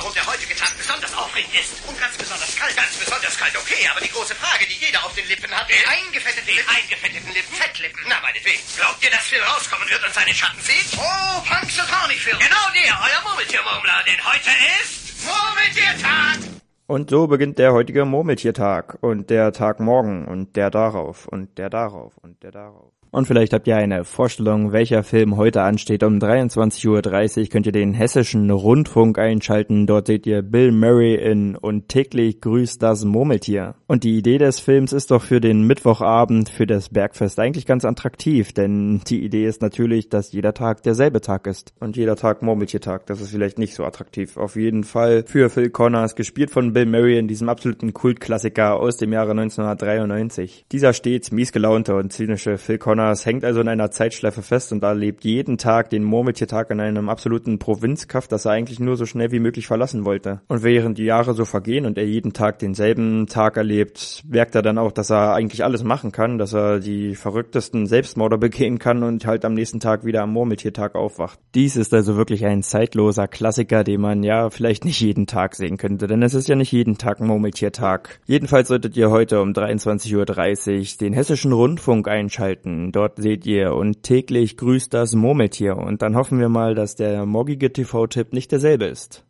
Warum der heutige Tag besonders aufregend ist. Und ganz besonders kalt. Ganz besonders kalt, okay. Aber die große Frage, die jeder auf den Lippen hat, den eingefetteten Lippen. eingefetteten Lippen. Fettlippen. Na, meinetwegen. Glaubt ihr, dass Phil rauskommen wird und seinen Schatten sieht? Oh, Punxsutawney Phil. Genau der, euer Murmeltiermurmler. Denn heute ist Murmeltiertag. Und so beginnt der heutige Murmeltiertag und der Tag morgen und der darauf und der darauf und der darauf. Und vielleicht habt ihr eine Vorstellung, welcher Film heute ansteht. Um 23.30 Uhr könnt ihr den hessischen Rundfunk einschalten. Dort seht ihr Bill Murray in Und täglich grüßt das Murmeltier. Und die Idee des Films ist doch für den Mittwochabend, für das Bergfest eigentlich ganz attraktiv. Denn die Idee ist natürlich, dass jeder Tag derselbe Tag ist. Und jeder Tag Murmeltiertag. Das ist vielleicht nicht so attraktiv. Auf jeden Fall für Phil Connors, gespielt von Bill Murray in diesem absoluten Kultklassiker aus dem Jahre 1993. Dieser stets miesgelaunte und zynische Phil Connors es hängt also in einer Zeitschleife fest und erlebt jeden Tag den Murmeltiertag in einem absoluten Provinzkaff, das er eigentlich nur so schnell wie möglich verlassen wollte. Und während die Jahre so vergehen und er jeden Tag denselben Tag erlebt, merkt er dann auch, dass er eigentlich alles machen kann, dass er die verrücktesten Selbstmorde begehen kann und halt am nächsten Tag wieder am Murmeltiertag aufwacht. Dies ist also wirklich ein zeitloser Klassiker, den man ja vielleicht nicht jeden Tag sehen könnte, denn es ist ja nicht jeden Tag Murmeltiertag. Jedenfalls solltet ihr heute um 23.30 Uhr den Hessischen Rundfunk einschalten. Dort seht ihr und täglich grüßt das Murmeltier und dann hoffen wir mal, dass der morgige TV-Tipp nicht derselbe ist.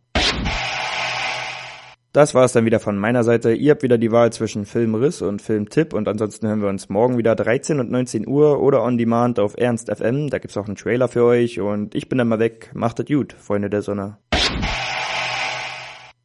Das war es dann wieder von meiner Seite. Ihr habt wieder die Wahl zwischen Filmriss und Filmtipp und ansonsten hören wir uns morgen wieder 13 und 19 Uhr oder on demand auf Ernst FM. Da gibt's auch einen Trailer für euch und ich bin dann mal weg. Macht es gut, Freunde der Sonne.